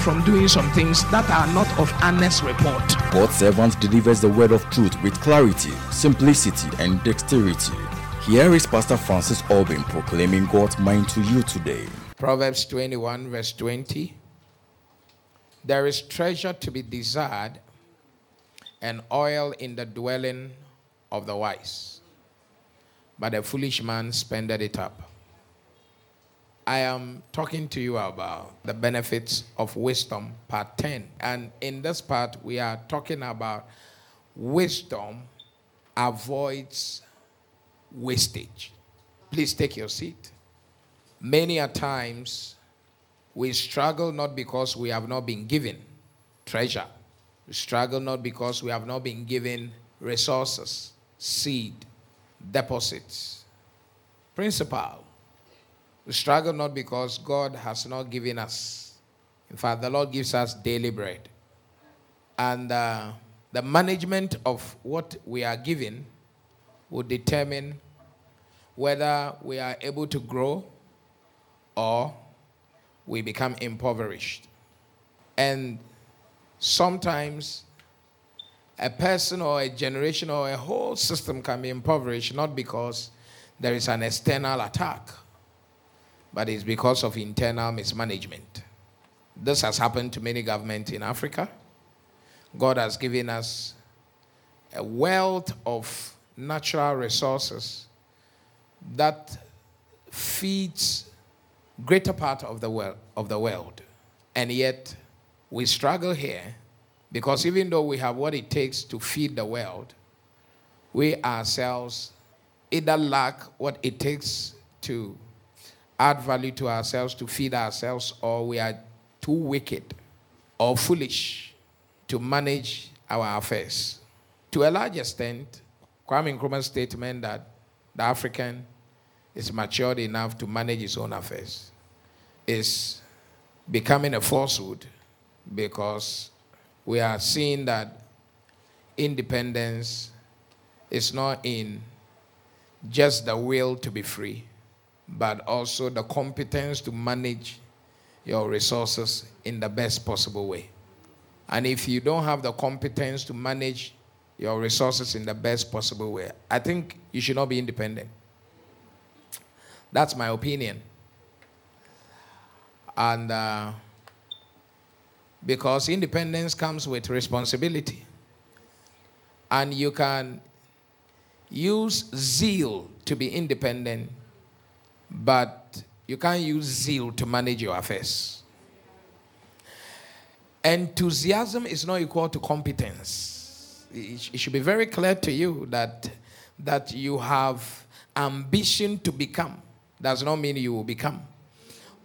from doing some things that are not of honest report. God's servant delivers the word of truth with clarity, simplicity, and dexterity. Here is Pastor Francis Albin proclaiming God's mind to you today. Proverbs 21, verse 20. There is treasure to be desired and oil in the dwelling of the wise, but a foolish man spendeth it up. I am talking to you about the benefits of wisdom, part 10. And in this part, we are talking about wisdom avoids wastage. Please take your seat. Many a times, we struggle not because we have not been given treasure. We struggle not because we have not been given resources, seed, deposits, principal we struggle not because God has not given us. In fact, the Lord gives us daily bread. And uh, the management of what we are given will determine whether we are able to grow or we become impoverished. And sometimes a person or a generation or a whole system can be impoverished not because there is an external attack but it's because of internal mismanagement. This has happened to many governments in Africa. God has given us a wealth of natural resources that feeds greater part of the world of the world. And yet we struggle here because even though we have what it takes to feed the world, we ourselves either lack what it takes to add value to ourselves to feed ourselves, or we are too wicked or foolish to manage our affairs. To a large extent, Kwame Nkrumah's statement that the African is matured enough to manage his own affairs is becoming a falsehood because we are seeing that independence is not in just the will to be free, but also the competence to manage your resources in the best possible way. And if you don't have the competence to manage your resources in the best possible way, I think you should not be independent. That's my opinion. And uh, because independence comes with responsibility, and you can use zeal to be independent but you can't use zeal to manage your affairs. Enthusiasm is not equal to competence. It should be very clear to you that, that you have ambition to become. Does not mean you will become.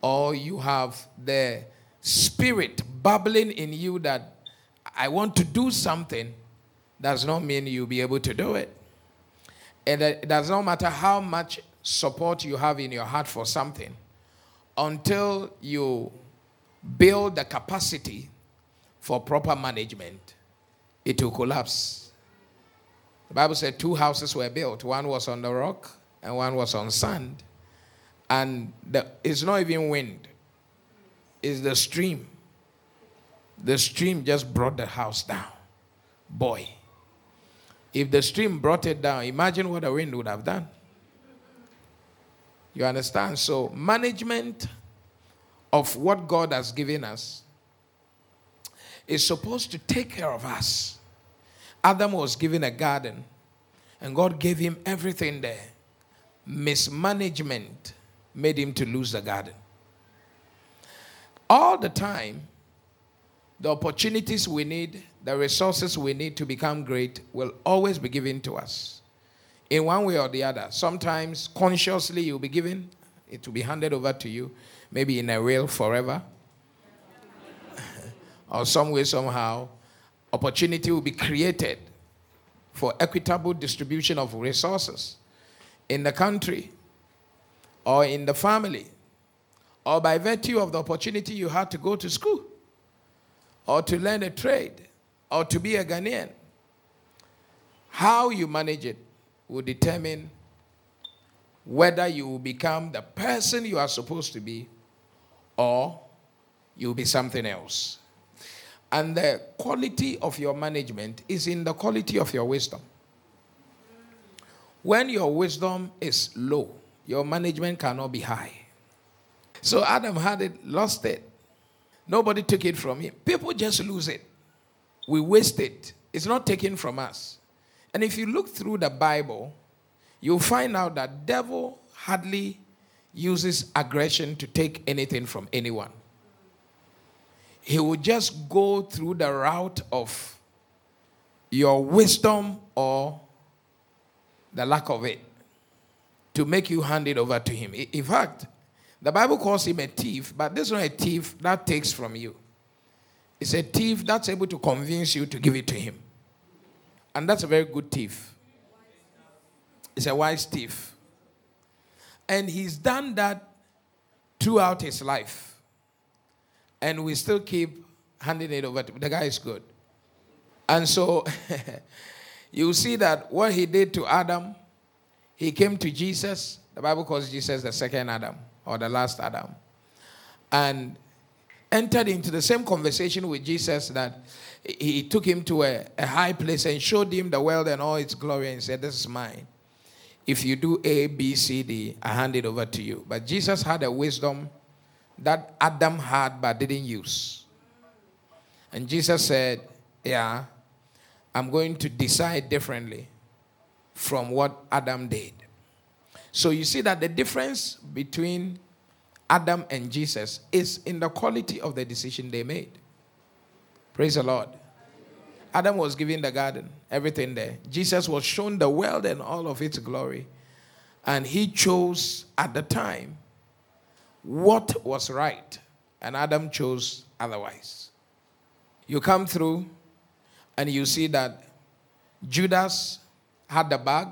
Or you have the spirit bubbling in you that I want to do something, does not mean you'll be able to do it. And it does not matter how much support you have in your heart for something until you build the capacity for proper management, it will collapse. The Bible said two houses were built one was on the rock and one was on sand. And the, it's not even wind, it's the stream. The stream just brought the house down. Boy, if the stream brought it down, imagine what the wind would have done. You understand? So, management of what God has given us is supposed to take care of us. Adam was given a garden, and God gave him everything there. Mismanagement made him to lose the garden. All the time, the opportunities we need, the resources we need to become great will always be given to us in one way or the other. Sometimes consciously you'll be given, it will be handed over to you, maybe in a will forever. or some way, somehow, opportunity will be created for equitable distribution of resources in the country or in the family or by virtue of the opportunity you had to go to school or to learn a trade or to be a Ghanaian. How you manage it will determine whether you will become the person you are supposed to be or you will be something else. And the quality of your management is in the quality of your wisdom. When your wisdom is low, your management cannot be high. So Adam had it, lost it. Nobody took it from him. People just lose it. We waste it. It's not taken from us. And if you look through the Bible, you'll find out that devil hardly uses aggression to take anything from anyone. He will just go through the route of your wisdom or the lack of it to make you hand it over to him. In fact, the Bible calls him a thief, but this is not a thief that takes from you. It's a thief that's able to convince you to give it to him. And that's a very good thief. He's a wise thief. And he's done that throughout his life. And we still keep handing it over to the guy is good. And so you see that what he did to Adam, he came to Jesus. The Bible calls Jesus the second Adam or the last Adam. And entered into the same conversation with Jesus that he took him to a, a high place and showed him the world and all its glory and said, This is mine. If you do A, B, C, D, I hand it over to you. But Jesus had a wisdom that Adam had but didn't use. And Jesus said, Yeah, I'm going to decide differently from what Adam did. So you see that the difference between Adam and Jesus is in the quality of the decision they made. Praise the Lord. Adam was given the garden, everything there. Jesus was shown the world and all of its glory. And he chose at the time what was right, and Adam chose otherwise. You come through and you see that Judas had the bag,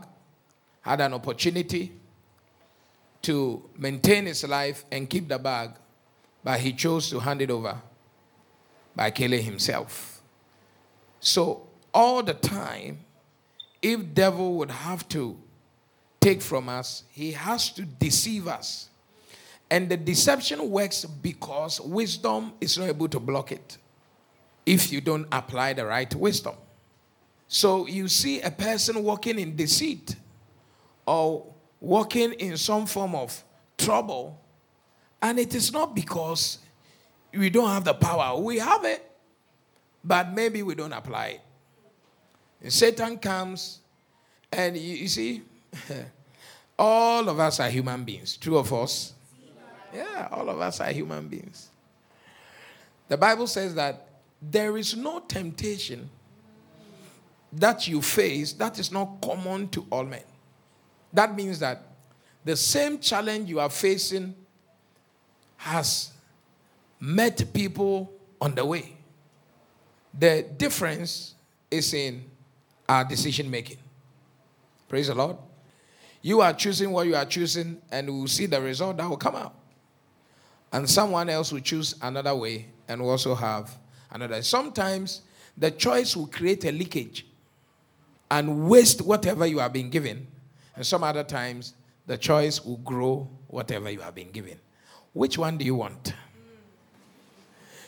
had an opportunity to maintain his life and keep the bag, but he chose to hand it over by killing himself. So all the time, if devil would have to take from us, he has to deceive us. And the deception works because wisdom is not able to block it if you don't apply the right wisdom. So you see a person walking in deceit or walking in some form of trouble, and it is not because we don't have the power, we have it but maybe we don't apply it. And Satan comes, and you, you see, all of us are human beings. True of us? Yeah, all of us are human beings. The Bible says that there is no temptation that you face that is not common to all men. That means that the same challenge you are facing has met people on the way. The difference is in our decision making. Praise the Lord. You are choosing what you are choosing, and we will see the result that will come out. And someone else will choose another way and will also have another. Sometimes the choice will create a leakage and waste whatever you have been given. And some other times, the choice will grow whatever you have been given. Which one do you want?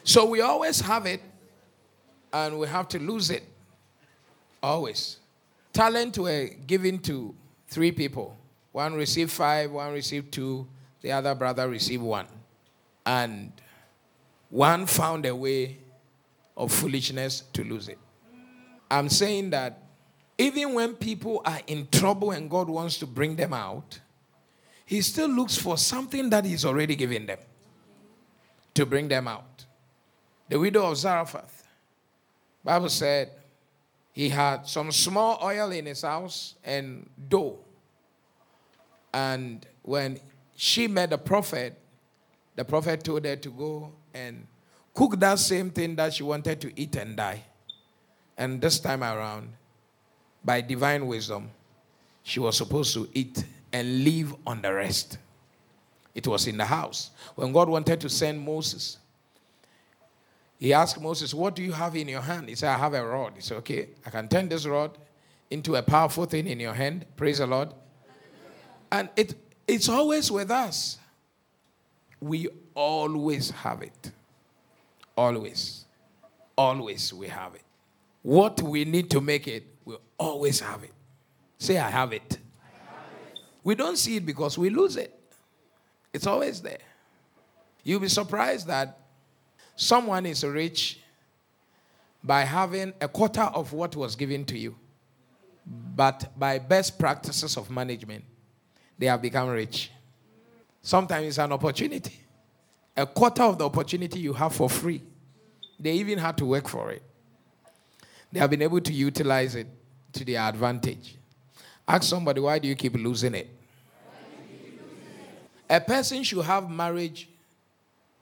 So we always have it and we have to lose it. Always. Talent were given to three people. One received five, one received two, the other brother received one. And one found a way of foolishness to lose it. I'm saying that even when people are in trouble and God wants to bring them out, He still looks for something that He's already given them to bring them out. The widow of Zarephath Bible said he had some small oil in his house and dough. And when she met the prophet, the prophet told her to go and cook that same thing that she wanted to eat and die. And this time around, by divine wisdom, she was supposed to eat and live on the rest. It was in the house. When God wanted to send Moses, he asked Moses, What do you have in your hand? He said, I have a rod. He said, Okay, I can turn this rod into a powerful thing in your hand. Praise the Lord. And it, it's always with us. We always have it. Always. Always we have it. What we need to make it, we always have it. Say, I have it. I have it. We don't see it because we lose it. It's always there. You'll be surprised that someone is rich by having a quarter of what was given to you. But by best practices of management, they have become rich. Sometimes it's an opportunity. A quarter of the opportunity you have for free. They even had to work for it. They have been able to utilize it to their advantage. Ask somebody, why do you keep losing it? A person should have marriage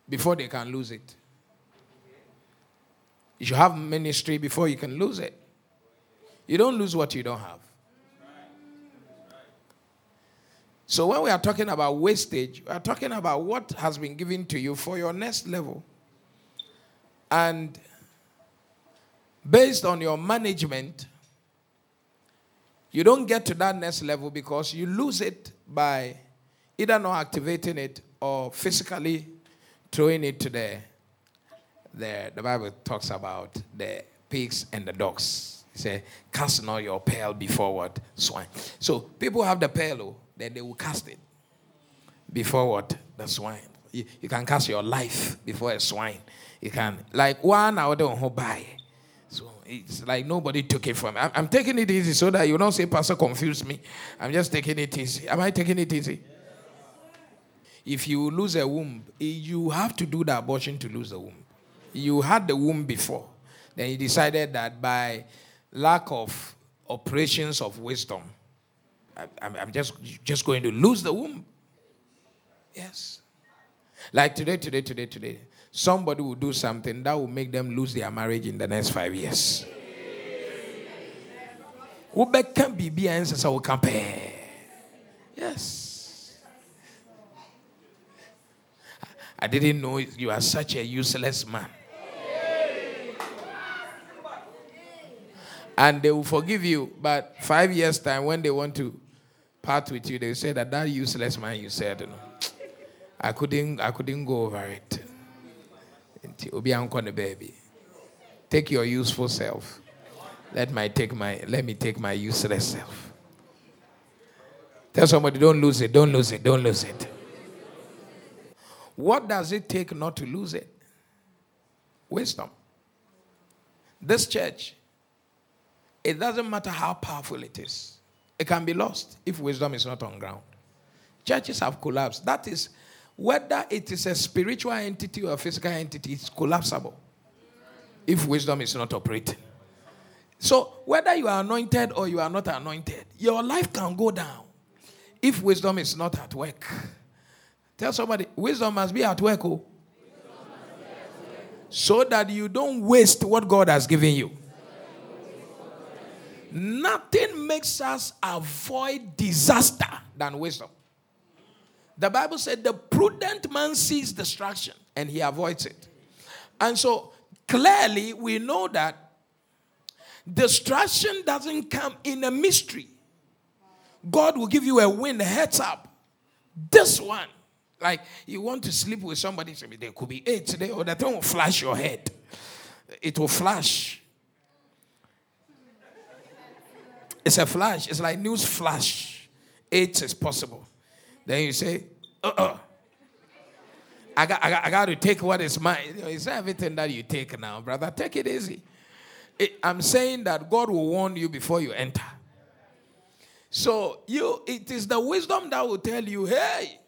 before they can lose it. You have ministry before you can lose it. You don't lose what you don't have. So when we are talking about wastage, we are talking about what has been given to you for your next level. And based on your management, you don't get to that next level because you lose it by either not activating it or physically throwing it to the, the, the Bible talks about the pigs and the dogs. It says, cast not your pearl before what? Swine. So people have the pearl, oh, then they will cast it before what? The swine. You, you can cast your life before a swine. You can, like one hour don't buy. So it's like nobody took it from me. I'm, I'm, taking it easy so that you don't say, Pastor, confuse me. I'm just taking it easy. Am I taking it easy? If you lose a womb, you have to do the abortion to lose the womb. You had the womb before. Then you decided that by lack of operations of wisdom, I'm, I'm just, just going to lose the womb. Yes. Like today, today, today, today, somebody will do something that will make them lose their marriage in the next five years. Wobɛka biribi a ɛnsɛ sɛ woka pɛɛ yes i didn't know you are such a useless man and they will forgive you but five years time when they want to part with you, they say that that useless man you said, know, I couldn't, I couldn't go over it. Obi the baby. Take your useful self. Let my take my let me take my useless self. Tell somebody, don't lose it, don't lose it, don't lose it. What does it take not to lose it? Wisdom. This church, it doesn't matter how powerful it is. It can be lost if wisdom is not on ground. Churches have collapsed. That is, whether it is a spiritual entity or a physical entity, it's collapsible if wisdom is not operating. So, whether you are anointed or you are not anointed, your life can go down if wisdom is not at work. Tell somebody, wisdom must be at work, oh. So that you don't waste what God has given you. Nothing makes us avoid disaster than wisdom. The Bible said the prudent man sees destruction and he avoids it. And so clearly we know that destruction doesn't come in a mystery. God will give you a wind, heads up. This one, like you want to sleep with somebody, there could be eight today, or that thing will flash your head. It will flash. It's a flash. It's like news flash. It is possible. Then you say, uh-uh. I got, I got, I got to take what is mine. It's everything that you take now, brother. Take it easy. I'm saying that God will warn you before you enter. So you, it is the wisdom that will tell you, hey,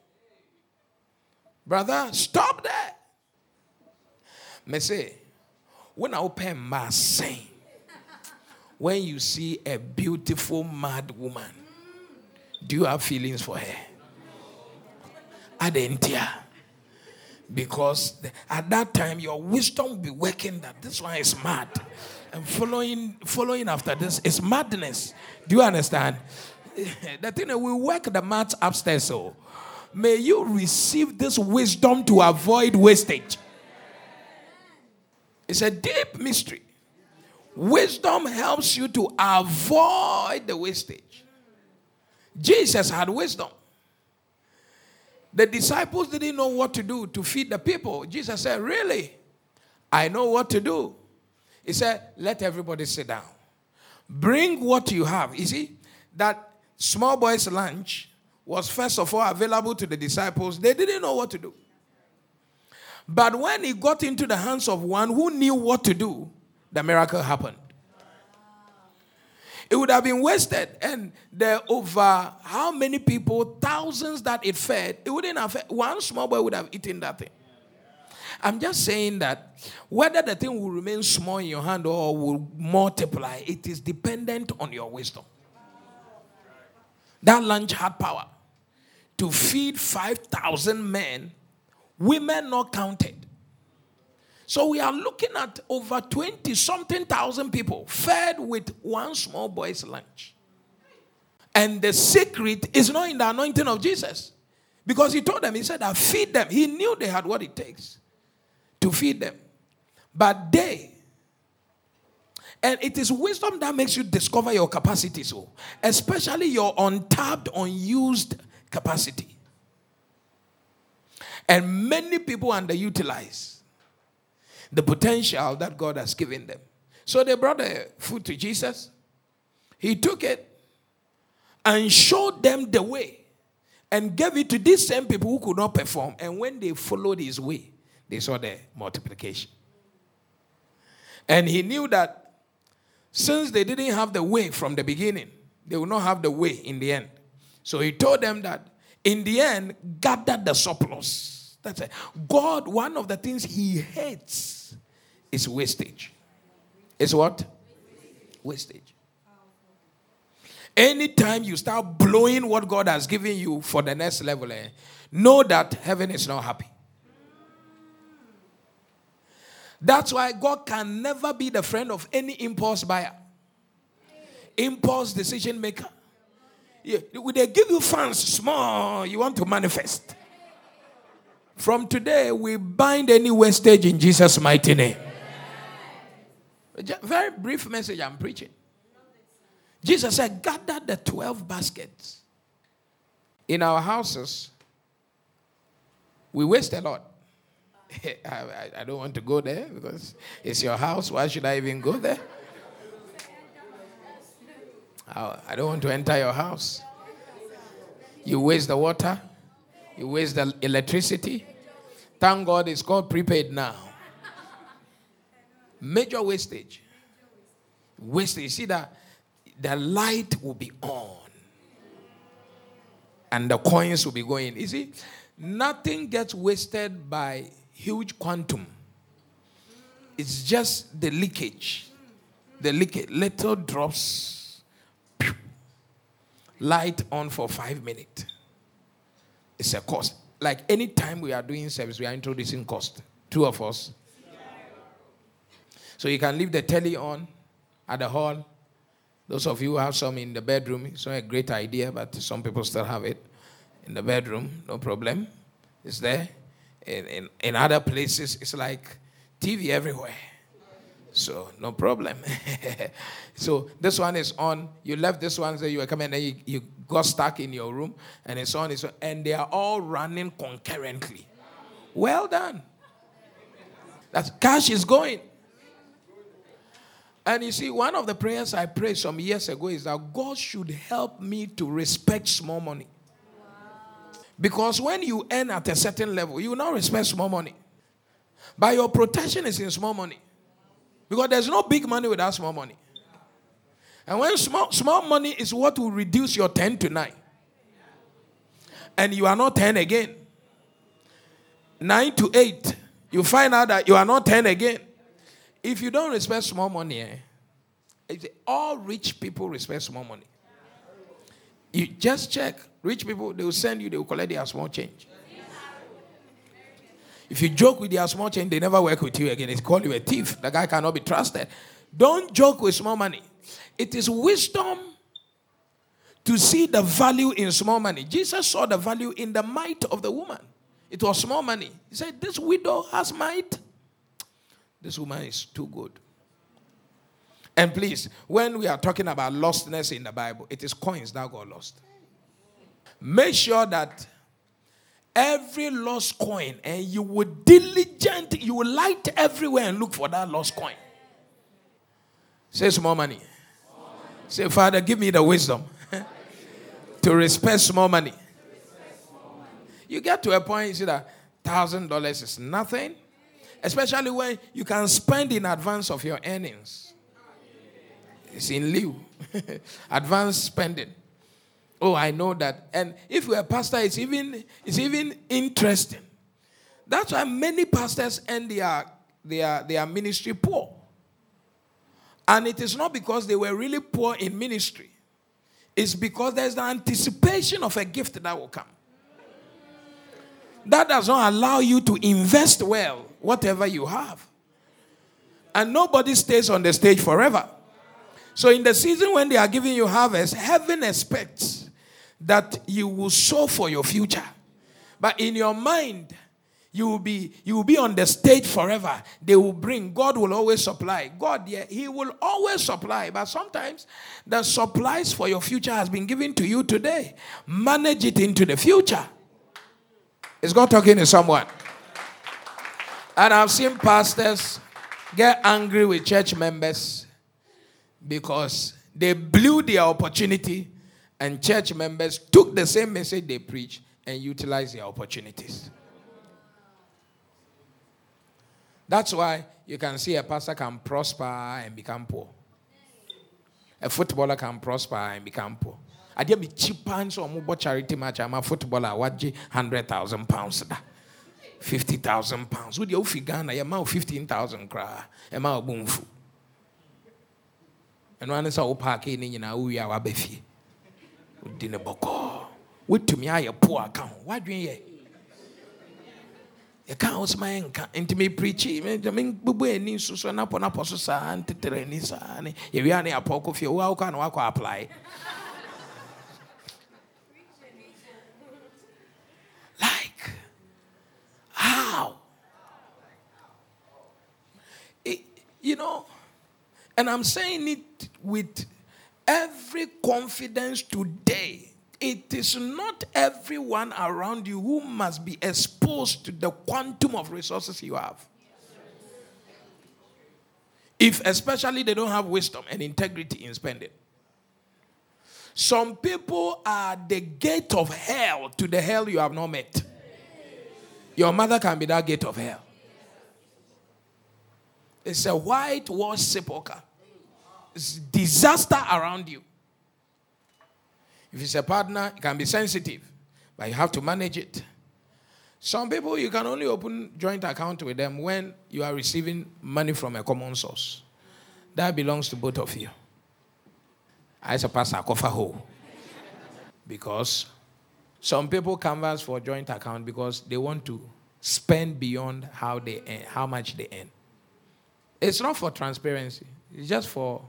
brother, stop that. Me say, when I open my saying, when you see a beautiful mad woman, do you have feelings for her? Adentia. Because at that time, your wisdom will be working that this one is mad. and following following after this is madness. Do you understand? The thing is, we work the maths upstairs, so may you receive this wisdom to avoid wastage. It's a deep mystery. Wisdom helps you to avoid the wastage. Jesus had wisdom. The disciples didn't know what to do to feed the people. Jesus said, Really? I know what to do. He said, Let everybody sit down. Bring what you have. You see, that small boy's lunch was first of all available to the disciples. They didn't know what to do. But when he got into the hands of one who knew what to do, the miracle happened. It would have been wasted, and the over how many people, thousands that it fed, it wouldn't have. One small boy would have eaten that thing. I'm just saying that whether the thing will remain small in your hand or will multiply, it is dependent on your wisdom. That lunch had power to feed 5,000 men, women not counted. So we are looking at over 20 something thousand people fed with one small boy's lunch. And the secret is not in the anointing of Jesus. Because he told them, he said, I feed them. He knew they had what it takes to feed them. But they, and it is wisdom that makes you discover your capacity, so especially your untapped, unused capacity. And many people underutilize the potential that God has given them. So they brought the food to Jesus. He took it and showed them the way and gave it to these same people who could not perform. And when they followed his way, they saw the multiplication. And he knew that since they didn't have the way from the beginning, they will not have the way in the end. So he told them that in the end, gather the surplus. That's it. God, one of the things he hates is wastage. Is what? Wastage. Anytime you start blowing what God has given you for the next level, eh, know that heaven is not happy. That's why God can never be the friend of any impulse buyer, impulse decision maker. Yeah, they give you funds small, you want to manifest. From today, we bind any wastage in Jesus' mighty name. Very brief message I'm preaching. Jesus said, Gather the 12 baskets. In our houses, we waste a lot. I, I, don't want to go there because it's your house. Why should I even go there? I don't want to enter your house. You waste the water, you waste the electricity. Thank God it's called prepaid now. Major wastage. Wastage. You see that the light will be on and the coins will be going. You see, nothing gets wasted by huge quantum. It's just the leakage. The leakage, little drops, light on for five minutes. It's a cost. Like any time we are doing service, we are introducing cost. Two of us. So you can leave the telly on at the hall. Those of you who have some in the bedroom, it's not a great idea, but some people still have it in the bedroom, no problem. It's there in, in, in other places, it's like TV everywhere. So no problem. so this one is on. You left this one, so you were coming, and you, you got stuck in your room, and it's on. It's on, and they are all running concurrently. Well done. That cash is going. And you see, one of the prayers I prayed some years ago is that God should help me to respect small money. Because when you earn at a certain level, you will not respect small money. But your protection is in small money. Because there's no big money without small money. And when small, small money is what will reduce your 10 to 9. And you are not 10 again. 9 to 8. You find out that you are not 10 again. If you don't respect small money, eh, all rich people respect small money. You just check. Rich people, they will send you, they will collect their small change. If you joke with their small change, they never work with you again. They call you a thief. The guy cannot be trusted. Don't joke with small money. It is wisdom to see the value in small money. Jesus saw the value in the mite of the woman. It was small money. He said, This widow has mite. This woman is too good. And please, when we are talking about lostness in the Bible, it is coins that got lost. Make sure that every lost coin and you would diligent, you will light everywhere and look for that lost coin. Say small money. Say, Father, give me the wisdom to respect small money. You get to a point, you see that thousand dollars is nothing, especially when you can spend in advance of your earnings. It's in lieu, advance spending. Oh, I know that. And if you're a pastor, it's even it's even interesting. That's why many pastors end their their their ministry poor. And it is not because they were really poor in ministry. It's because there's the anticipation of a gift that will come. That does not allow you to invest well, whatever you have. And nobody stays on the stage forever. So, in the season when they are giving you harvest, heaven expects that you will sow for your future. But in your mind, you will be you will be on the stage forever. They will bring god will always supply. God yeah he will always supply. But sometimes the supplies for your future has been given to you today. Manage it into the future. Is god talking to someone? And i've seen pastors get angry with church members because they blew their opportunity and church members took the same message they preach and utilized their opportunities That's why you can see a pastor can prosper and become poor. A footballer can prosper and become poor. I did be cheap pants or more charity match. I'm a footballer. What hundred thousand pounds da, fifty thousand pounds. Would you figure na your mouth fifteen thousand cry? A mouth boomfu. And one is all parking in your we are befi. Dinner boko. What to me, I a poor account. What do you yɛka wo sɛ mayɛ nka nti mepreakyi mebubu ani so so napɔ napɔ so saa ntetere ani saa ne yɛwia ne yɛapɔ kɔ fie woa woka na woakɔ apply like how you know and i'm saying it with every confidence today it is not everyone around you who must be exposed to the quantum of resources you have. If especially they don't have wisdom and integrity in spending. Some people are the gate of hell to the hell you have not met. Your mother can be that gate of hell. It's a white whitewash sepulchre. Disaster around you. If it's a partner, it can be sensitive, but you have to manage it. Some people, you can only open joint account with them when you are receiving money from a common source. That belongs to both of you. I suppose I cover whole. Because some people canvas for joint account because they want to spend beyond how they earn, how much they earn. It's not for transparency. It's just for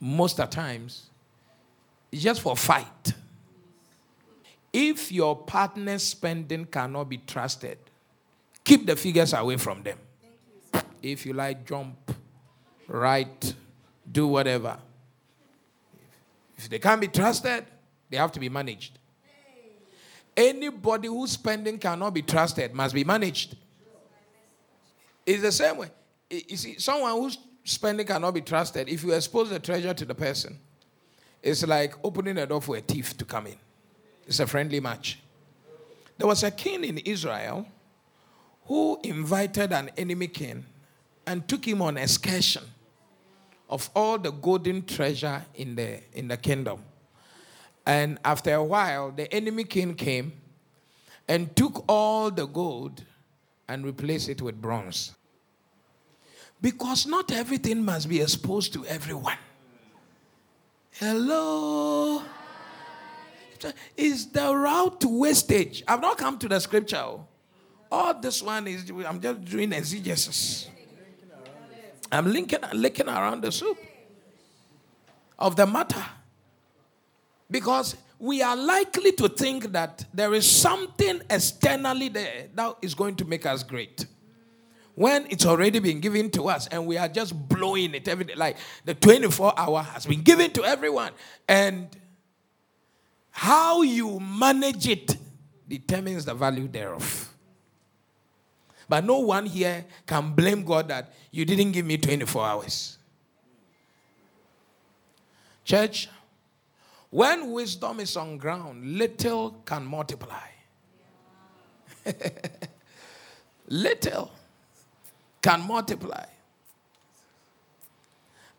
most of the times it's just for fight. If your partner's spending cannot be trusted, keep the figures away from them. if you like, jump, write, do whatever. If they can't be trusted, they have to be managed. Anybody whose spending cannot be trusted must be managed. It's the same way. You see, someone whose spending cannot be trusted, if you expose the treasure to the person, it's like opening a door for a thief to come in. It's a friendly match. There was a king in Israel who invited an enemy king and took him on excursion of all the golden treasure in the, in the kingdom. And after a while, the enemy king came and took all the gold and replaced it with bronze. Because not everything must be exposed to everyone. Hello. Is the route to wastage. I've not come to the scripture. All this one is, I'm just doing exegesis. I'm linking, licking around the soup of the matter. Because we are likely to think that there is something externally there that is going to make us great. When it's already been given to us and we are just blowing it every day, like the 24 hour has been given to everyone. And how you manage it determines the value thereof. But no one here can blame God that you didn't give me 24 hours. Church, when wisdom is on ground, little can multiply. little can multiply.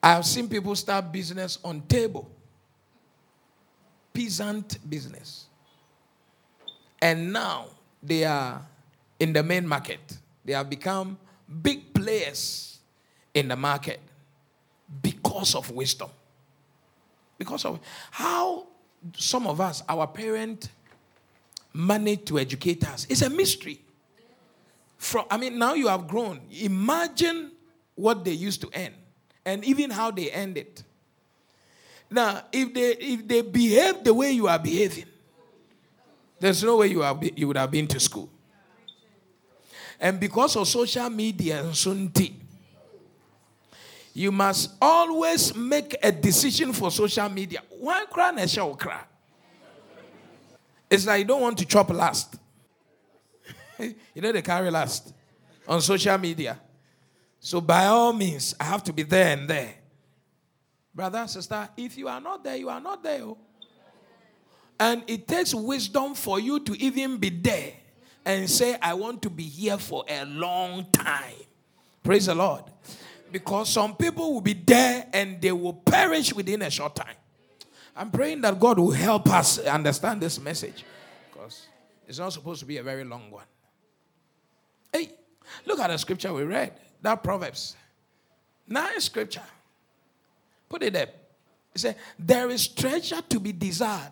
I have seen people start business on table. Peasant business. And now they are in the main market. They have become big players in the market because of wisdom. Because of how some of us, our parent, managed to educate us. It's a mystery. From, I mean, now you have grown. Imagine what they used to earn and even how they earned it. Now, if they if they behave the way you are behaving, there's no way you, are, you would have been to school. And because of social media and sunti, you must always make a decision for social media. One cry and shall cry. It's like you don't want to chop last. you know they carry last on social media. So by all means, I have to be there and there. Brother, sister, if you are not there, you are not there. Oh. And it takes wisdom for you to even be there and say, I want to be here for a long time. Praise the Lord. Because some people will be there and they will perish within a short time. I'm praying that God will help us understand this message because it's not supposed to be a very long one. Hey, look at the scripture we read, that Proverbs. Nice scripture. Put it there. He said, There is treasure to be desired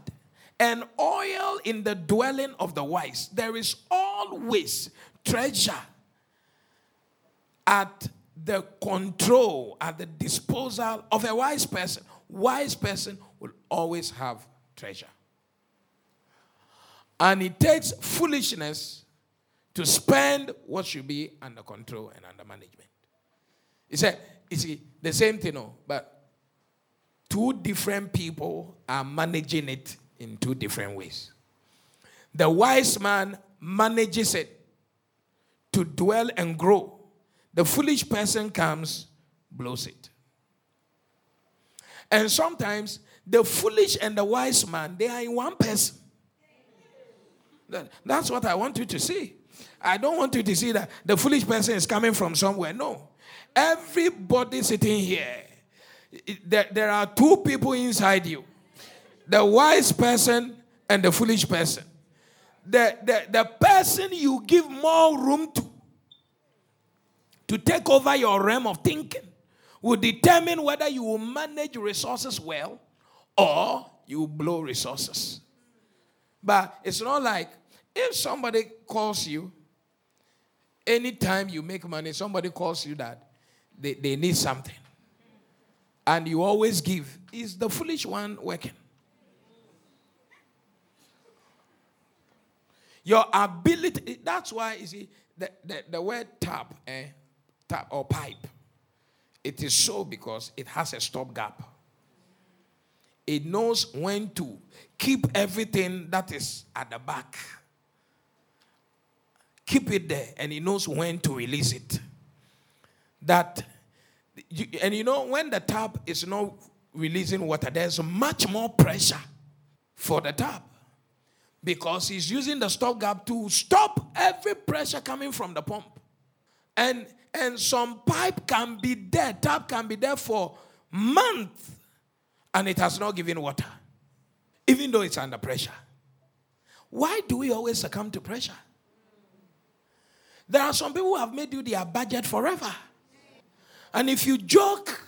and oil in the dwelling of the wise. There is always treasure at the control, at the disposal of a wise person. Wise person will always have treasure. And it takes foolishness to spend what should be under control and under management. He said, you see, the same thing, no, but two different people are managing it in two different ways. The wise man manages it to dwell and grow. The foolish person comes, blows it. And sometimes the foolish and the wise man, they are in one person. That's what I want you to see. I don't want you to see that the foolish person is coming from somewhere. No. Everybody sitting here, there, there are two people inside you the wise person and the foolish person. The, the, the person you give more room to, to take over your realm of thinking, will determine whether you will manage resources well or you blow resources. But it's not like if somebody calls you, anytime you make money, somebody calls you that they, they need something. And you always give. Is the foolish one working? Your ability, that's why you see the, the, the word tap, eh, tap or pipe, it is so because it has a stop gap. It knows when to keep everything that is at the back. Keep it there, and he knows when to release it. That, and you know, when the tap is not releasing water, there's much more pressure for the tap because he's using the stopgap to stop every pressure coming from the pump. And and some pipe can be there, tap can be there for months, and it has not given water, even though it's under pressure. Why do we always succumb to pressure? There are some people who have made you their budget forever. And if you joke,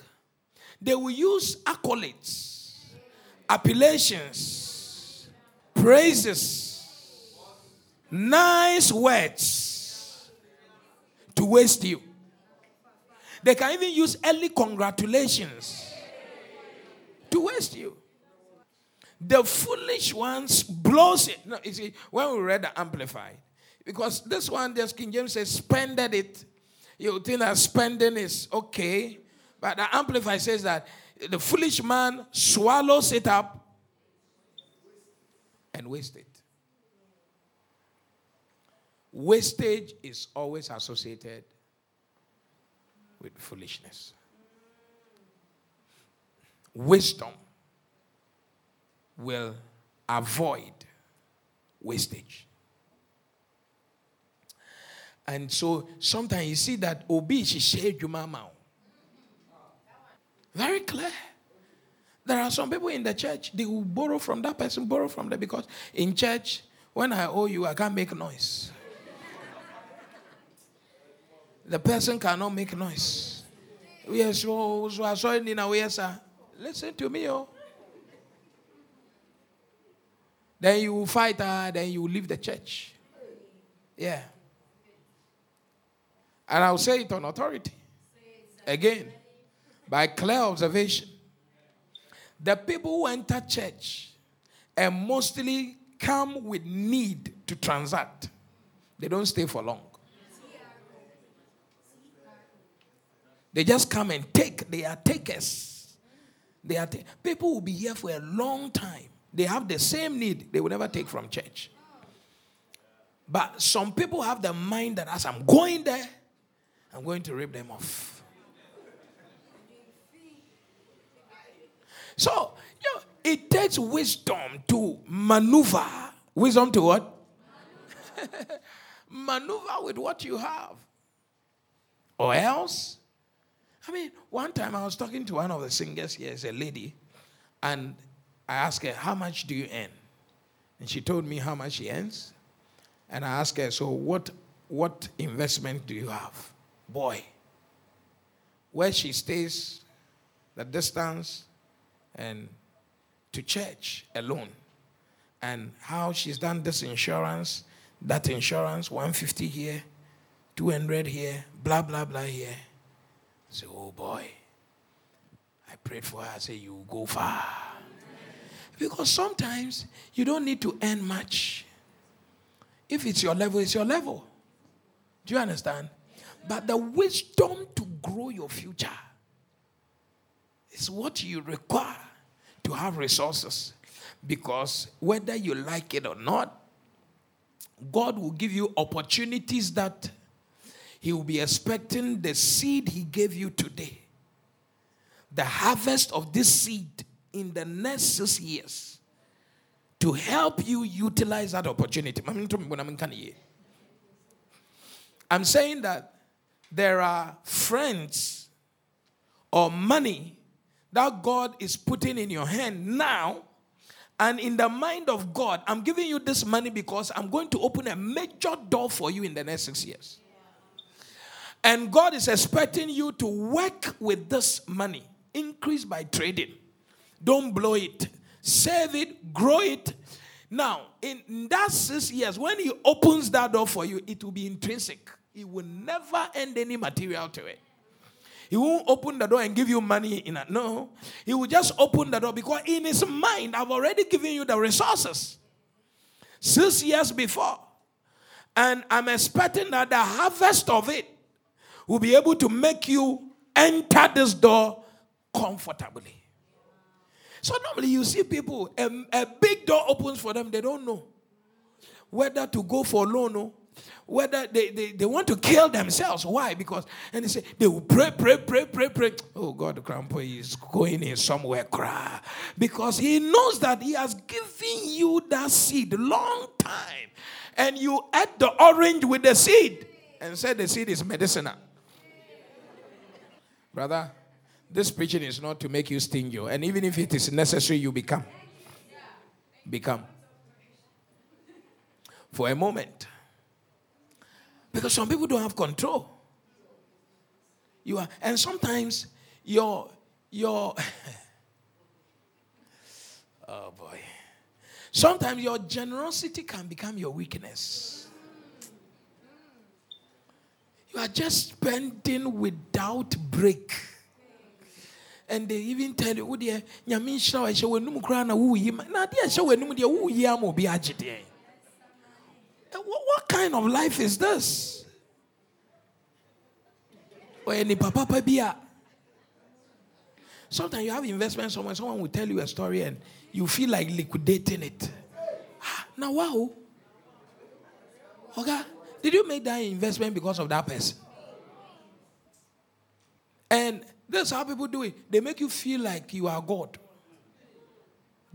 they will use accolades, appellations, praises, nice words to waste you. They can even use early congratulations to waste you. The foolish ones blows it. No, you see, when we read the Amplified, because this one, just King James says, spended it. You think that spending is okay. But the Amplified says that the foolish man swallows it up and wastes it. Wastage is always associated with foolishness. Wisdom will avoid wastage. And so sometimes you see that obi share mama. Very clear. There are some people in the church, they will borrow from that person, borrow from them, because in church, when I owe you, I can't make noise. the person cannot make noise. Yes, so, I saw it in a sir. Listen to me, oh. Then you will fight her, then you will leave the church. Yeah. And I'll say it on authority. Again, by clear observation. The people who enter church and mostly come with need to transact, they don't stay for long. They just come and take. They are takers. They are ta- people will be here for a long time. They have the same need they will never take from church. But some people have the mind that as I'm going there, I'm going to rip them off. So, you know, it takes wisdom to maneuver. Wisdom to what? maneuver with what you have. Or else, I mean, one time I was talking to one of the singers here, it's a lady, and I asked her, How much do you earn? And she told me how much she earns. And I asked her, So what, what investment do you have? Boy, where she stays, the distance, and to church alone, and how she's done this insurance, that insurance, 150 here, 200 here, blah, blah, blah here. So, oh boy. I prayed for her. I said, You go far. Because sometimes you don't need to earn much. If it's your level, it's your level. Do you understand? But the wisdom to grow your future is what you require to have resources. Because whether you like it or not, God will give you opportunities that He will be expecting the seed He gave you today. The harvest of this seed in the next six years to help you utilize that opportunity. I'm saying that there are friends or money that God is putting in your hand now. And in the mind of God, I'm giving you this money because I'm going to open a major door for you in the next six years. And God is expecting you to work with this money, increase by trading. Don't blow it. Save it, grow it. Now, in that six years, when He opens that door for you, it will be intrinsic. He will never end any material to it. He won't open the door and give you money in it. No. He will just open the door because in his mind, I've already given you the resources. Six years before. And I'm expecting that the harvest of it will be able to make you enter this door comfortably. So normally you see people, a, a big door opens for them, they don't know whether to go for loan or whether they, they, they want to kill themselves. Why? Because, and they say, they will pray, pray, pray, pray, pray. Oh God, grandpa is going in somewhere, cry. Because he knows that he has given you that seed long time. And you ate the orange with the seed and said the seed is medicinal. Brother, this preaching is not to make you stingy. And even if it is necessary, you become. Become. For a moment. Because some people don't have control. You are, and sometimes your your oh boy. Sometimes your generosity can become your weakness. You are just spending without break. And they even tell you, "Oh dear, nyame nhyira wo ɛhyɛ w'anum koraa na woyi ma." Na adeɛ a ɛhyɛ w'anum deɛ woyi ama obi agye deɛ. Eh, What what kind of life is this? Sometimes you have investment somewhere, someone will tell you a story and you feel like liquidating it. Ah, Now, wow. Okay. Did you make that investment because of that person? And that's how people do it. They make you feel like you are God.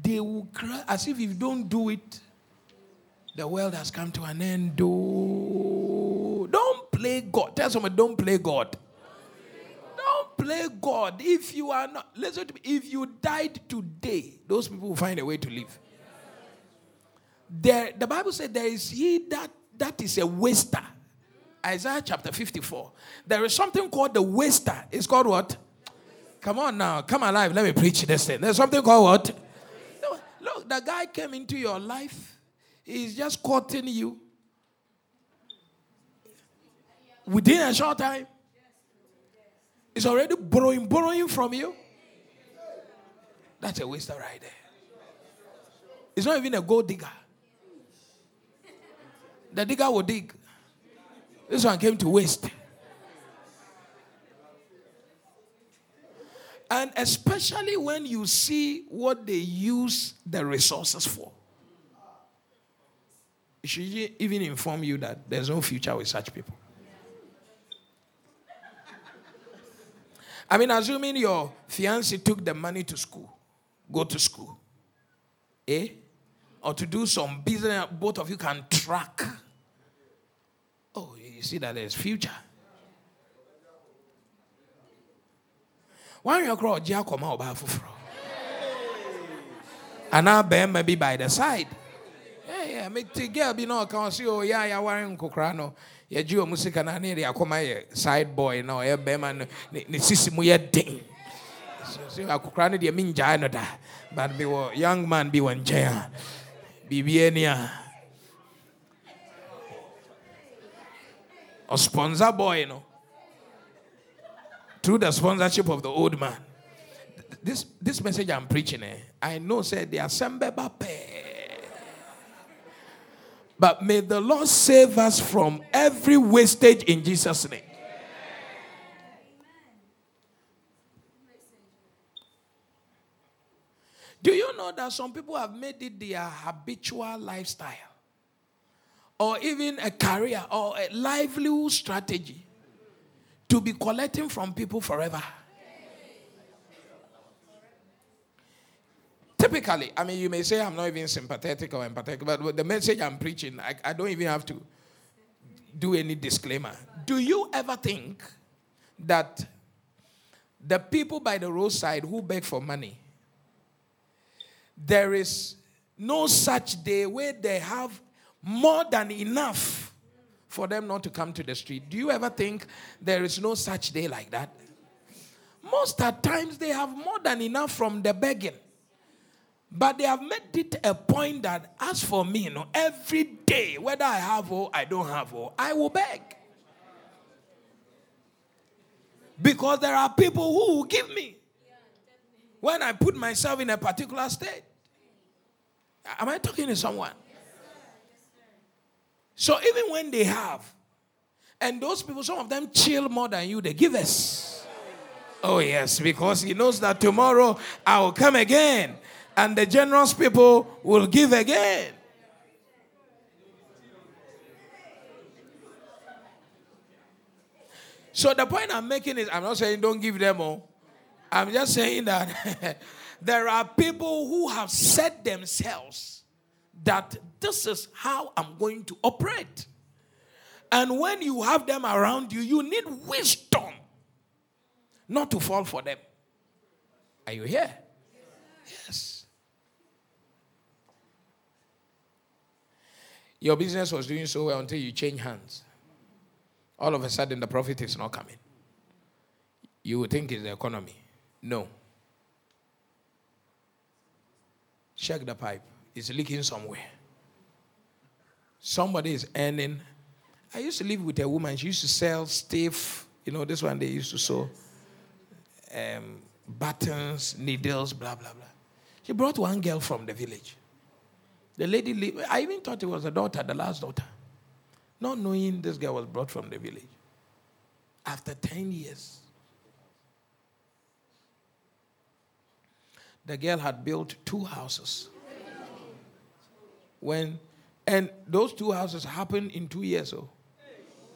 They will cry as if you don't do it, the world has come to an end. Do don't play God. Tell someone, don't play God. Don't play God. If you are not, listen to me. If you died today, those people will find a way to live. There, the Bible said there is he that that is a waster. Isaiah chapter 54. There is something called the waster. It's called what? Come on now, come alive. Let me preach this thing. There's something called what? Look, the guy came into your life. He's just courting you. Within a short time, he's already borrowing, borrowing from you. That's a waster right there. It's not even a gold digger. The digger will dig. This one came to waste. And especially when you see what they use the resources for. Should even inform you that there's no future with such people. I mean, assuming your fiance took the money to school, go to school, eh? Or to do some business, both of you can track. Oh, you see that there's future. Why you cry Jia akɔma ɔbaa foforɔ? Anaa bɛrima bi by the side. Yeah, yeah, me te girl bi na ɔka ɔsi o ya ya ware nkokora no. Yɛgye ɔmo sika na ne de akɔma yɛ side boy na ɔyɛ bɛrima no ne sisi mu yɛ den. Akokora no deɛ no da. But bi wɔ young man bi wɔ nkyɛn a biribi ani a. Ɔsponsor boy no. through the sponsorship of the old man. This, this message I'm preaching, eh, I know said the assembly But may the Lord save us from every wastage in Jesus' name. Do you know that some people have made it their habitual lifestyle? Or even a career or a livelihood strategy to be collecting from people forever. Typically, I mean, you may say I'm not even sympathetic or empathetic, but the message I'm preaching, I, I don't even have to do any disclaimer. Do you ever think that the people by the roadside who beg for money, there is no such day where they have more than enough for them not to come to the street. Do you ever think there is no such day like that? Most at times they have more than enough from the begging. But they have made it a point that as for me, you know, every day, whether I have or I don't have or I will beg. Because there are people who will give me when I put myself in a particular state. Am I talking to someone? So even when they have, and those people, some of them chill more than you, they give us. Oh, yes, because he knows that tomorrow I will come again, and the generous people will give again. So the point I'm making is I'm not saying don't give them all. I'm just saying that there are people who have set themselves that this is how I'm going to operate. And when you have them around you, you need wisdom not to fall for them. Are you here? Yes. Your business was doing so well until you change hands. All of a sudden, the profit is not coming. You would think it's the economy. No. Check the pipe. It's leaking somewhere. Somebody is earning I used to live with a woman. She used to sell stiff, you know, this one they used to sew um, buttons, needles, blah, blah, blah. She brought one girl from the village. The lady, lived, I even thought it was a daughter, the last daughter. Not knowing this girl was brought from the village. After 10 years, the girl had built two houses. When, and those two houses happened in two years. So,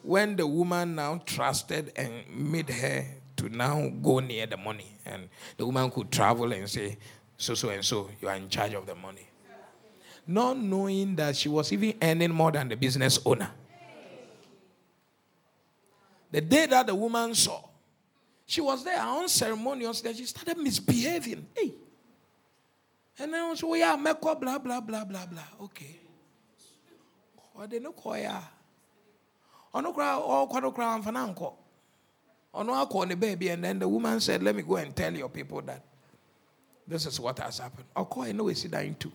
when the woman now trusted and made her to now go near the money, and the woman could travel and say, so, so, and so, you are in charge of the money. Not knowing that she was even earning more than the business owner. The day that the woman saw, she was there unceremoniously, she started misbehaving. Hey. And then she was, oh yeah, make blah, blah, blah, blah, blah. Okay. What they know, koya. Ono kra, oh, kwano kra, amfananko. Ono ako the baby, and then the woman said, let me go and tell your people that this is what has happened. Oko, I know it's dying too.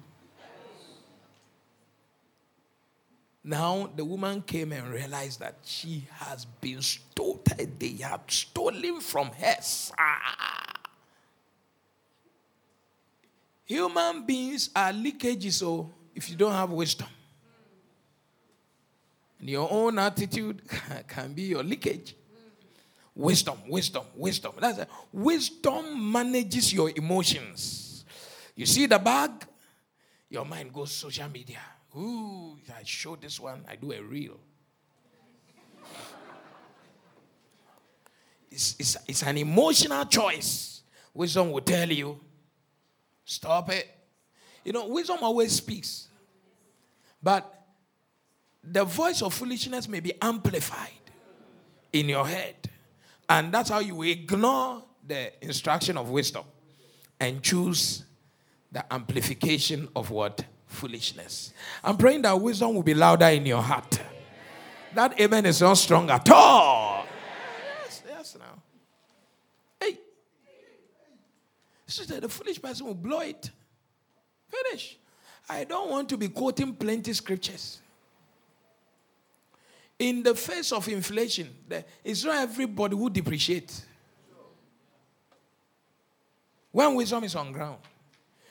Now the woman came and realized that she has been stolen. They have stolen from her. Human beings are leakages, so oh, if you don't have wisdom, and your own attitude can be your leakage. Wisdom, wisdom, wisdom. That's a, wisdom manages your emotions. You see the bag, your mind goes social media. Ooh, I show this one, I do a reel. It's, it's, it's an emotional choice. Wisdom will tell you, stop it. You know, wisdom always speaks. But the voice of foolishness may be amplified in your head. And that's how you ignore the instruction of wisdom and choose the amplification of what? Foolishness. I'm praying that wisdom will be louder in your heart. That amen is not strong at all. Yes, yes, now. Hey. Sister, the foolish person will blow it. Finish. I don't want to be quoting plenty scriptures. In the face of inflation, it's not everybody who depreciates. When wisdom is on ground,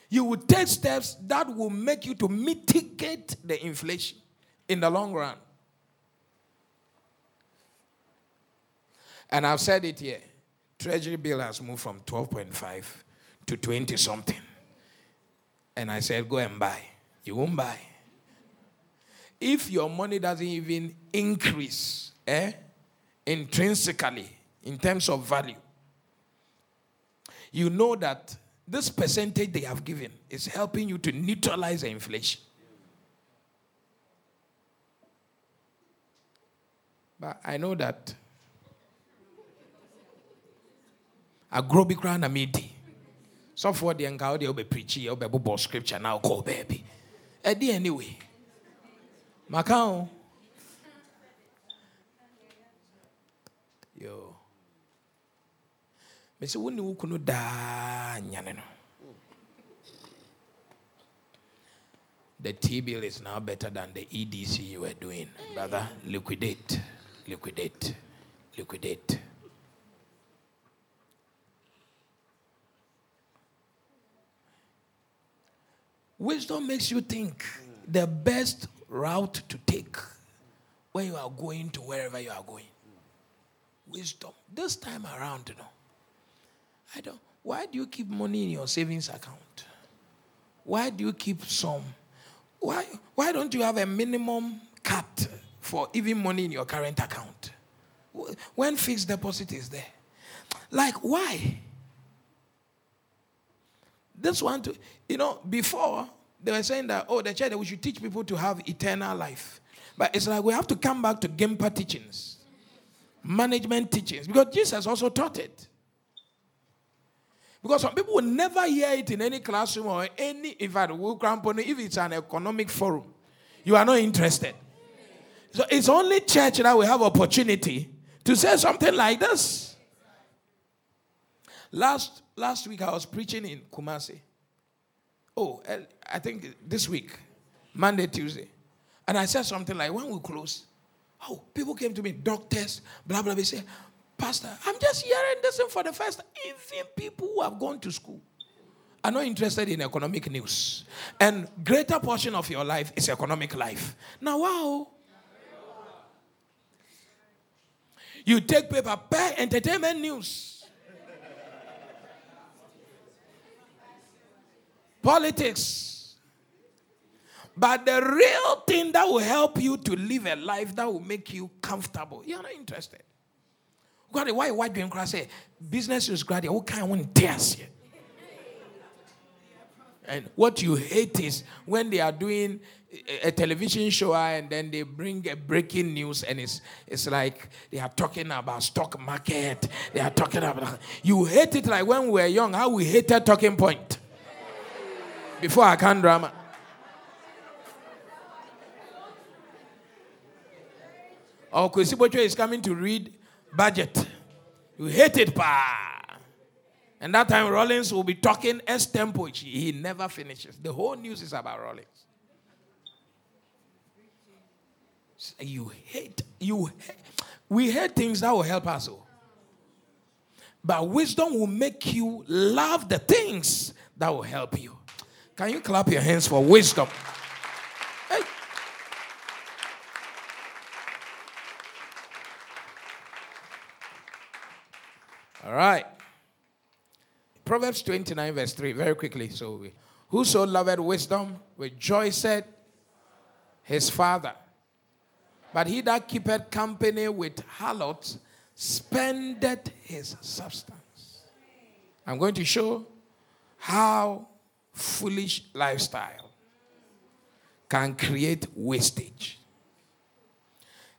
you will take steps that will make you to mitigate the inflation in the long run. And I've said it here. Treasury bill has moved from 12.5 to 20 something. And I said, go and buy. You won't buy. If your money doesn't even increase eh, intrinsically in terms of value, you know that this percentage they have given is helping you to neutralize the inflation. But I know that agro bi kura na medi sɔfoɔ deɛ nka wo deɛ wobɛ preachi yɛ wobɛbobɔ scripture na wokɔ baabi ɛde anyway maka mɛsɛ wo ne wo kunu daa nyane no the T bill is now better than the EDC you were doing. Brother, liquidate, liquidate, liquidate. Wisdom makes you think the best route to take when you are going to wherever you are going. Wisdom. This time around, you know. I don't. Why do you keep money in your savings account? Why do you keep some? Why, why don't you have a minimum cut for even money in your current account? When fixed deposit is there. Like, why? This one, to, you know, before they were saying that, oh, the church, we should teach people to have eternal life. But it's like we have to come back to Gimpa teachings, management teachings, because Jesus also taught it. Because some people will never hear it in any classroom or any, in fact, if it's an economic forum, you are not interested. So it's only church that we have opportunity to say something like this. Last, last week I was preaching in Kumasi. Oh, eh, I think this week, Monday, Tuesday. And I said something like, when we close, Oh, people came to me, doctors, blah, blah, they say, Pastor, I'm just hearing this for the first time. Even people who have gone to school are not interested in economic news. And greater portion of your life is economic life. Now, wow. You take paper, pay entertainment news. Politics. But the real thing that will help you to live a life that will make you comfortable, you're not interested. Why, why, do you say business is? What kind of one tears here? and what you hate is when they are doing a television show and then they bring a breaking news and it's, it's like they are talking about stock market. They are talking about. You hate it like when we were young, how we hated talking point. Before I can drama. Or Kwesi is coming to read budget. You hate it, pa. And that time Rawlings will be talking S tempo. He never finishes. The whole news is about Rawlings. You hate, you hate. We hate things that will help us. Oh. But wisdom will make you love the things that will help you. Can you clap your hands for wisdom? All right. Proverbs 29, verse 3, very quickly. So, whoso loved wisdom rejoiceth his father. But he that keepeth company with harlots spendeth his substance. I'm going to show how foolish lifestyle can create wastage.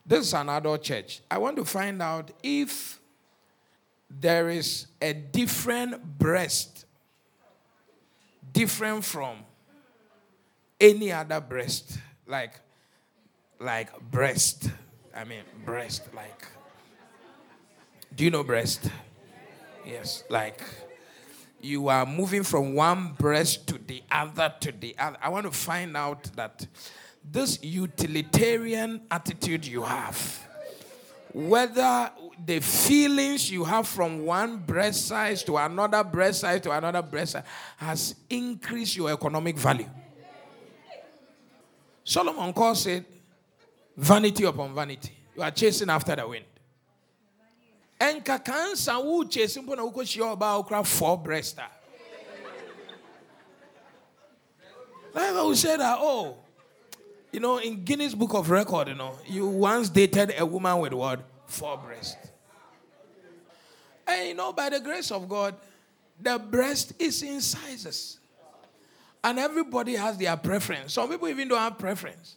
This is an adult church. I want to find out if there is a different breast, different from any other breast, like like breast. I mean breast, like. Do you know breast? Yes, like you are moving from one breast to the other to the other. I want to find out that this utilitarian attitude you have whether the feelings you have from one breast size to another breast size to another breast size has increased your economic value. Solomon calls it vanity upon vanity. You are chasing after the wind. And kakansa wu chasing pona uko shio ba okra four breaster. Like would say that, oh, you know, in Guinness Book of Record, you know, you once dated a woman with what? Four breasts. And you know, by the grace of God, the breast is in sizes. And everybody has their preference. Some people even don't have preference.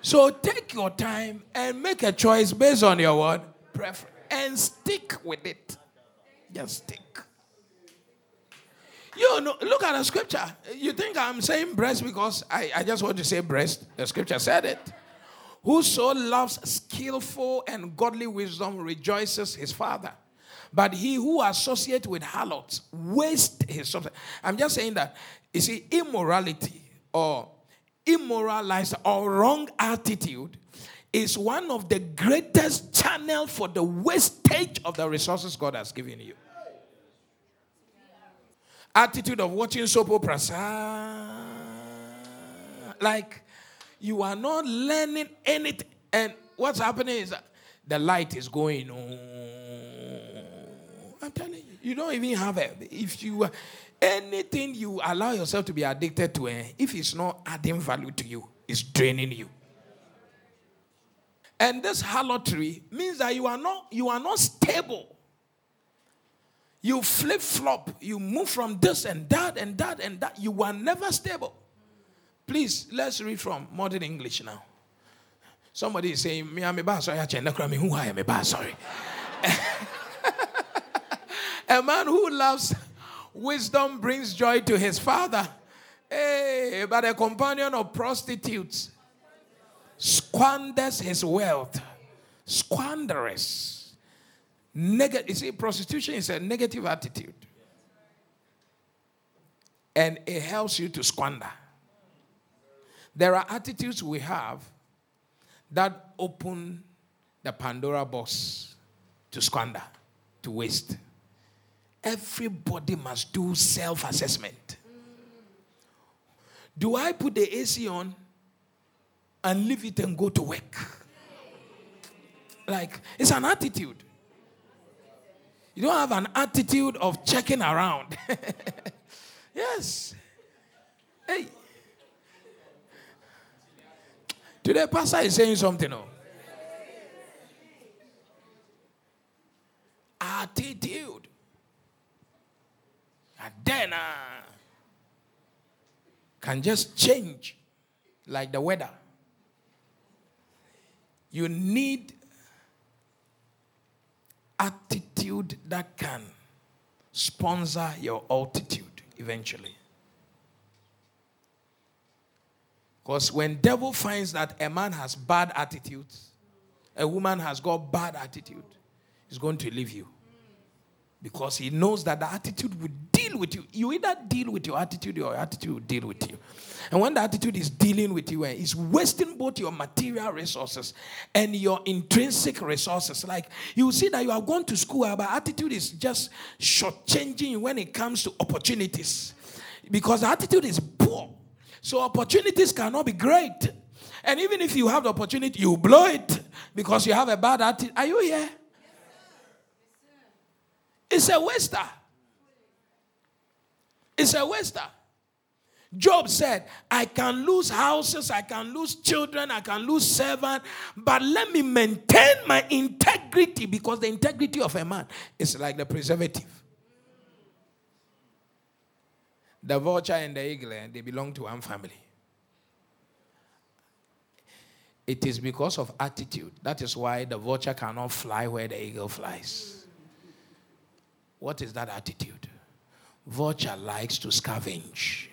So take your time and make a choice based on your word preference and stick with it. Just stick. You know, look at the scripture. You think I'm saying breast because I, I just want to say breast. The scripture said it. Whoso loves skillful and godly wisdom rejoices his father. But he who associates with harlots wastes his substance. I'm just saying that, you see, immorality or immoral lifestyle or wrong attitude is one of the greatest channel for the wastage of the resources God has given you attitude of watching soap operas. Like you are not learning anything. And what's happening is the light is going on. I'm telling you, you don't even have a. If you anything you allow yourself to be addicted to, eh, if it's not adding value to you, it's draining you. And this harlotry means that you are not you are not stable. You flip flop. You move from this and that and that and that. You are never stable. Please, let's read from modern English now. Somebody is saying, Me, I'm a sorry, I who I am a sorry. a man who loves wisdom brings joy to his father. Hey, but a companion of prostitutes squanders his wealth. Squanders. Neg- you see, prostitution is a negative attitude. And it helps you to squander. There are attitudes we have that open the Pandora box to squander, to waste. Everybody must do self assessment. Do I put the AC on and leave it and go to work? Like, it's an attitude. You don't have an attitude of checking around. yes. Hey. Today, Pastor is saying something. Oh. Attitude. And then uh, can just change like the weather. You need attitude that can sponsor your altitude eventually. Because when devil finds that a man has bad attitudes, a woman has got bad attitude, he's going to leave you. Because he knows that the attitude will deal with you. You either deal with your attitude or your attitude will deal with you. And when the attitude is dealing with you, eh, it's wasting both your material resources and your intrinsic resources. Like you see that you have gone to school, eh, but attitude is just shortchanging when it comes to opportunities. Because the attitude is poor. So opportunities cannot be great. And even if you have the opportunity, you blow it because you have a bad attitude. Are you here? It's a waster. It's a waster. Job said, I can lose houses, I can lose children, I can lose servants, but let me maintain my integrity because the integrity of a man is like the preservative. The vulture and the eagle, eh, they belong to one family. It is because of attitude. That is why the vulture cannot fly where the eagle flies. What is that attitude? Vulture likes to scavenge.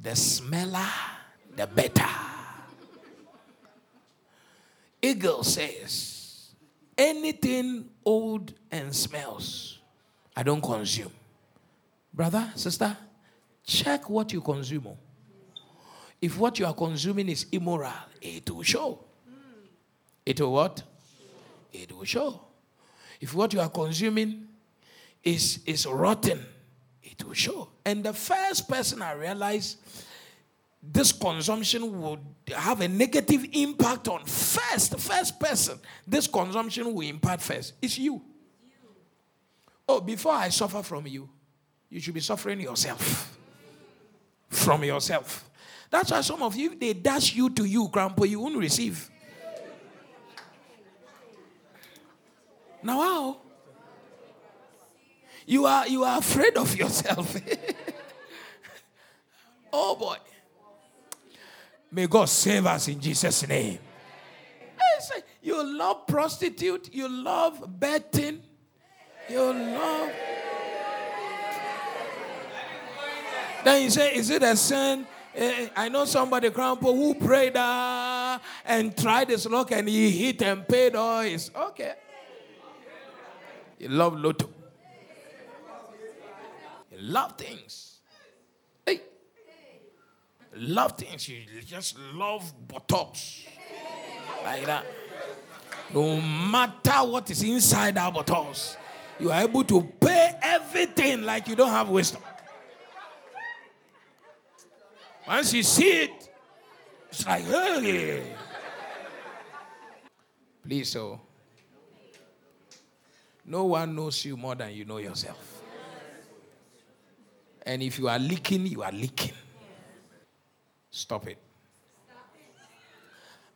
The smeller, the better. Eagle says, anything old and smells, I don't consume. Brother, sister, check what you consume. If what you are consuming is immoral, it will show. It will what? It will show. If what you are consuming is, is rotten, it will show. And the first person I realized this consumption would have a negative impact on first, first person, this consumption will impact first. It's you. Oh, before I suffer from you, you should be suffering yourself. From yourself. That's why some of you, they dash you to you, grandpa, you won't receive. Now, how? You are, you are afraid of yourself. oh boy. May God save us in Jesus' name. You love prostitute, you love betting, you love Then you say, Is it a sin? Eh, I know somebody, grandpa, who prayed uh, and tried his luck and he hit and paid all his. Okay. You love Lotto. Love things. Hey. Love things. You just love buttocks. Like that. No matter what is inside our buttocks, you are able to pay everything like you don't have wisdom. Once you see it, it's like, hey. Please, so no one knows you more than you know yourself. And if you are leaking, you are leaking. Stop it.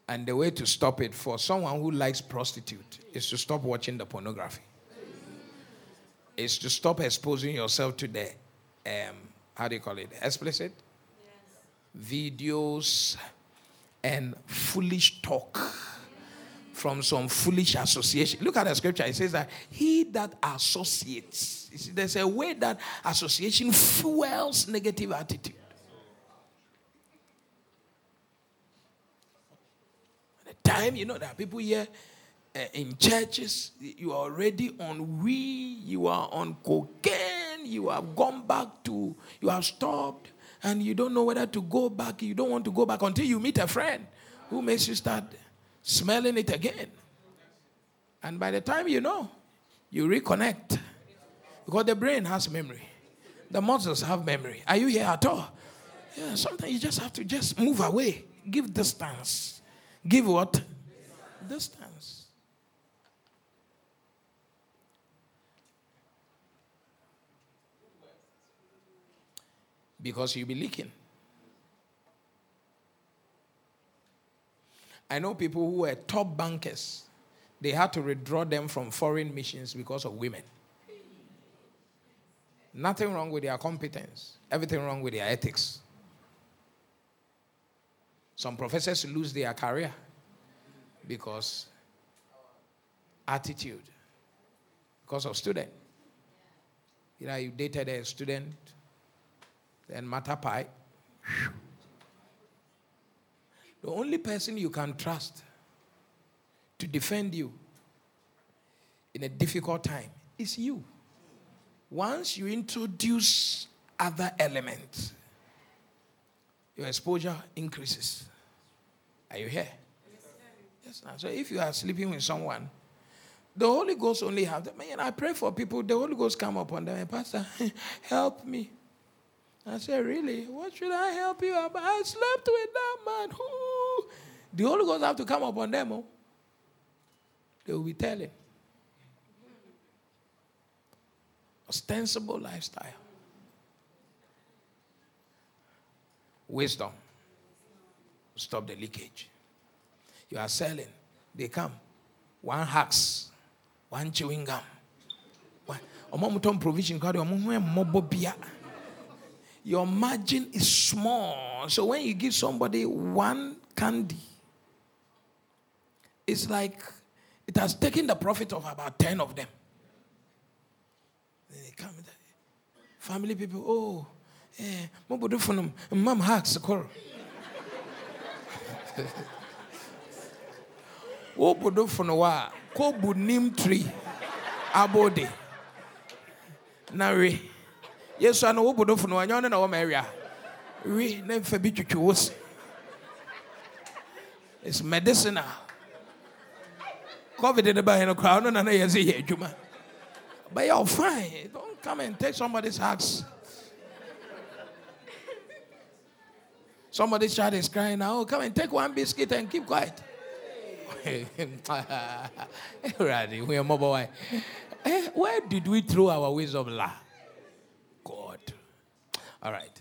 And the way to stop it for someone who likes prostitute is to stop watching the pornography. Is to stop exposing yourself to the um, how do you call it? Explicit videos, and foolish talk from some foolish association. Look at the scripture. It says that he that associates, see, there's a way that association fuels negative attitude. the time, you know, there are people here uh, in churches, you are already on weed, you are on cocaine, you have gone back to, you have stopped and you don't know whether to go back. You don't want to go back until you meet a friend Who makes you start smelling it again? And by the time you know, you reconnect. Because the brain has memory, the muscles have memory. Are you here at all? Yeah, sometimes you just have to just move away, give distance. Give what? Distance. Because you'll be leaking. I know people who were top bankers they had to withdraw them from foreign missions because of women. Nothing wrong with their competence, everything wrong with their ethics. Some professors lose their career because attitude, because of student. You know, you dated a student, then pie. The only person you can trust to defend you in a difficult time is you. Once you introduce other elements, your exposure increases. Are you here? Yes. Now, so if you are sleeping with someone, the Holy Ghost only have them. Man, I pray for people. The Holy Ghost come upon them. And Pastor, help me. I said, really? What should I help you about? I slept with that man. Ooh. The Holy Ghost have to come upon them. Oh they will be telling. Ostensible lifestyle. Wisdom. Stop the leakage. You are selling. They come. One hacks. One chewing gum. One. provision Your margin is small. So when you give somebody one candy, it's like it has taken the profit of about 10 of them. They come, family people, oh, eh, mam hacks, kor. Wobodo funwa, ko bunim tree, abode. Na re. Yes, I know wobodo funwa, nyon na wo area. Re, na mfa bi twetwe It's medicinal. COVID in the back in the crowd, no, no, no, you yes, yeah, Juma. But you're fine. Don't come and take somebody's house. Somebody's child is crying now. Oh, come and take one biscuit and keep quiet. Ready, we are mobile. Eh, where did we throw our wisdom? La? God. All right.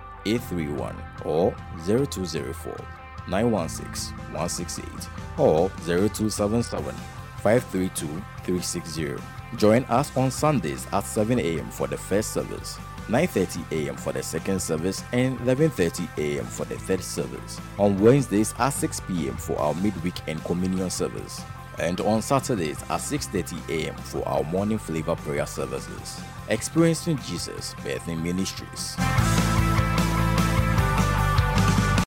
831 or 0204 916 168 or 0277 532 360. Join us on Sundays at 7 a.m. for the first service, 9:30 a.m. for the second service, and 11:30 a.m. for the third service. On Wednesdays at 6 p.m. for our midweek and communion service, and on Saturdays at 6:30 a.m. for our morning flavor prayer services. Experiencing Jesus Birthing Ministries.